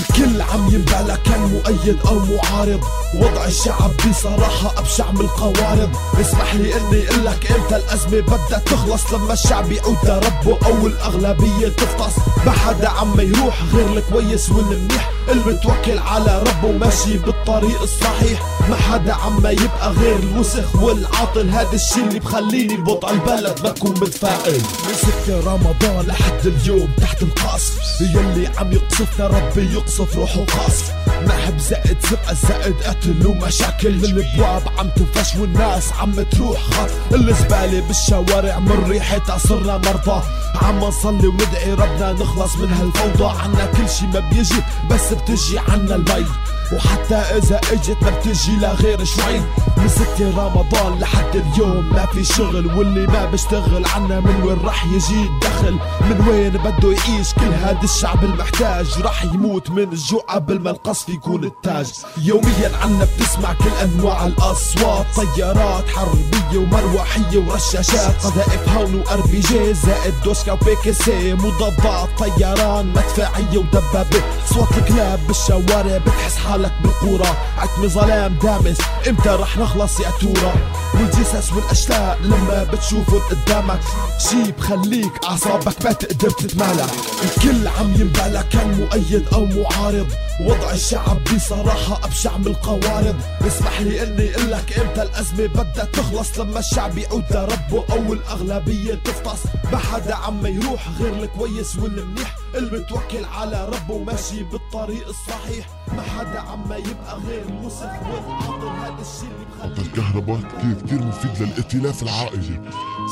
الكل عم ينبلى كان مؤيد أو معارض. وضع الشعب بصراحة أبشع من القوارض. اسمح لي إني اقلك إمتى الأزمة بدها تخلص لما الشعب يعود لربه أو الأغلبية تفطس ما حدا عم يروح غير الكويس والمنيح. المتوكل على ربه وماشي بالطريق الصحيح. ما حدا عم يبقى غير الوسخ والعاطل. هذا الشي اللي بخليني بوضع البلد. ما اكون متفائل. مسكت رمضان لحد اليوم تحت القصف. يلي عم يقصفنا ربي يقصف. روحه قصف نحب زائد سرقة زائد قتل ومشاكل. الابواب عم تنفش والناس عم تروح خط الزبالة بالشوارع من ريحتها صرنا مرضى. عم نصلي وندعي ربنا نخلص من هالفوضى. عنا كل شي ما بيجي بس بتجي عنا المي. وحتى إذا إجت ما بتجي لغير شوي. من ستة رمضان لحد اليوم ما في شغل واللي ما بيشتغل عنا من وين راح يجي الدخل؟ من وين بده يعيش؟ كل هذا الشعب المحتاج راح يموت من الجوع قبل ما القصف يكون التاج. يوميا عنا بتسمع كل أنواع الأصوات طيارات حربية ومروحية ورشاشات قذائف هون و RPG زائد دوشكا و PKC مضادات طيران مدفعية ودبابة. صوت الكلاب بالشوارع بتحس حالك بالغورة عتمة ظلام دامس. إمتى رح نخلص يا ثورة؟ والجثث والاشلاء لما بتشوفهم قدامك. شي بخليك أعصابك ما تقدر تتمالك. الكل عم ينبلى كان مؤيد أو معارض. وضع الشعب بصراحة أبشع من القوارض. اسمح لي إني اقلك إمتى الأزمة بدها تخلص. لما الشعب يعود لربه أو الأغلبية تفطس. ما حدا عم يروح غير الكويس والمنيح. المتوكل على ربه وماشي بالطريق الصحيح. ما حدا عم يبقى غير الوسخ والعاطل. هذا الشي اللي بخليه الكهرباء كتير كتير مفيد للائتلاف العائلي.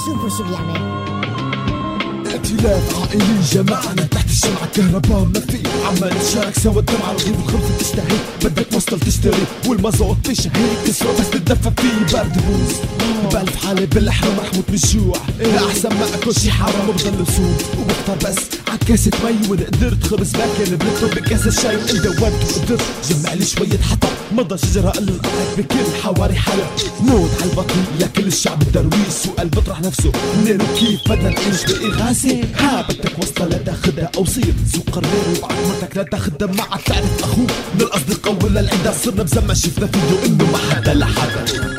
شوفوا شو بيعمل ائتلاف عائلي جمعنا تحت الشمعة الكهرباء ما في عم نتشارك سوا الدمعة. رغيف الخبز تشتهي بدك وصل تشتري. والمازوت تشهي تسوى بس تتدفى فيه. برد بوز بألف حالة بالحرام رح موت من الجوع. أحسن ما أكل شي حرام وبضل بسوق وبفطر بس عكاسة مي. وإن قدرت خبز باكر بنطلب بكاسة شاي وإن دورت وقدرت. جمع لي شوية حطب. مضى شجرة اللي انقطعت بكل حواري حلب موت على البطيء. كل الشعب الدرويش سؤال بطرح نفسه. منين وكيف بدنا نعيش بإغاثة؟ ها بدك وصلة تاخدها أو صير سوق قرير وبعد مرتك لا تاخدها معك تعرف أخوك من الأصدقاء ولا العدا. صرنا بزمن شفنا فيه إنه ما حدا لحدا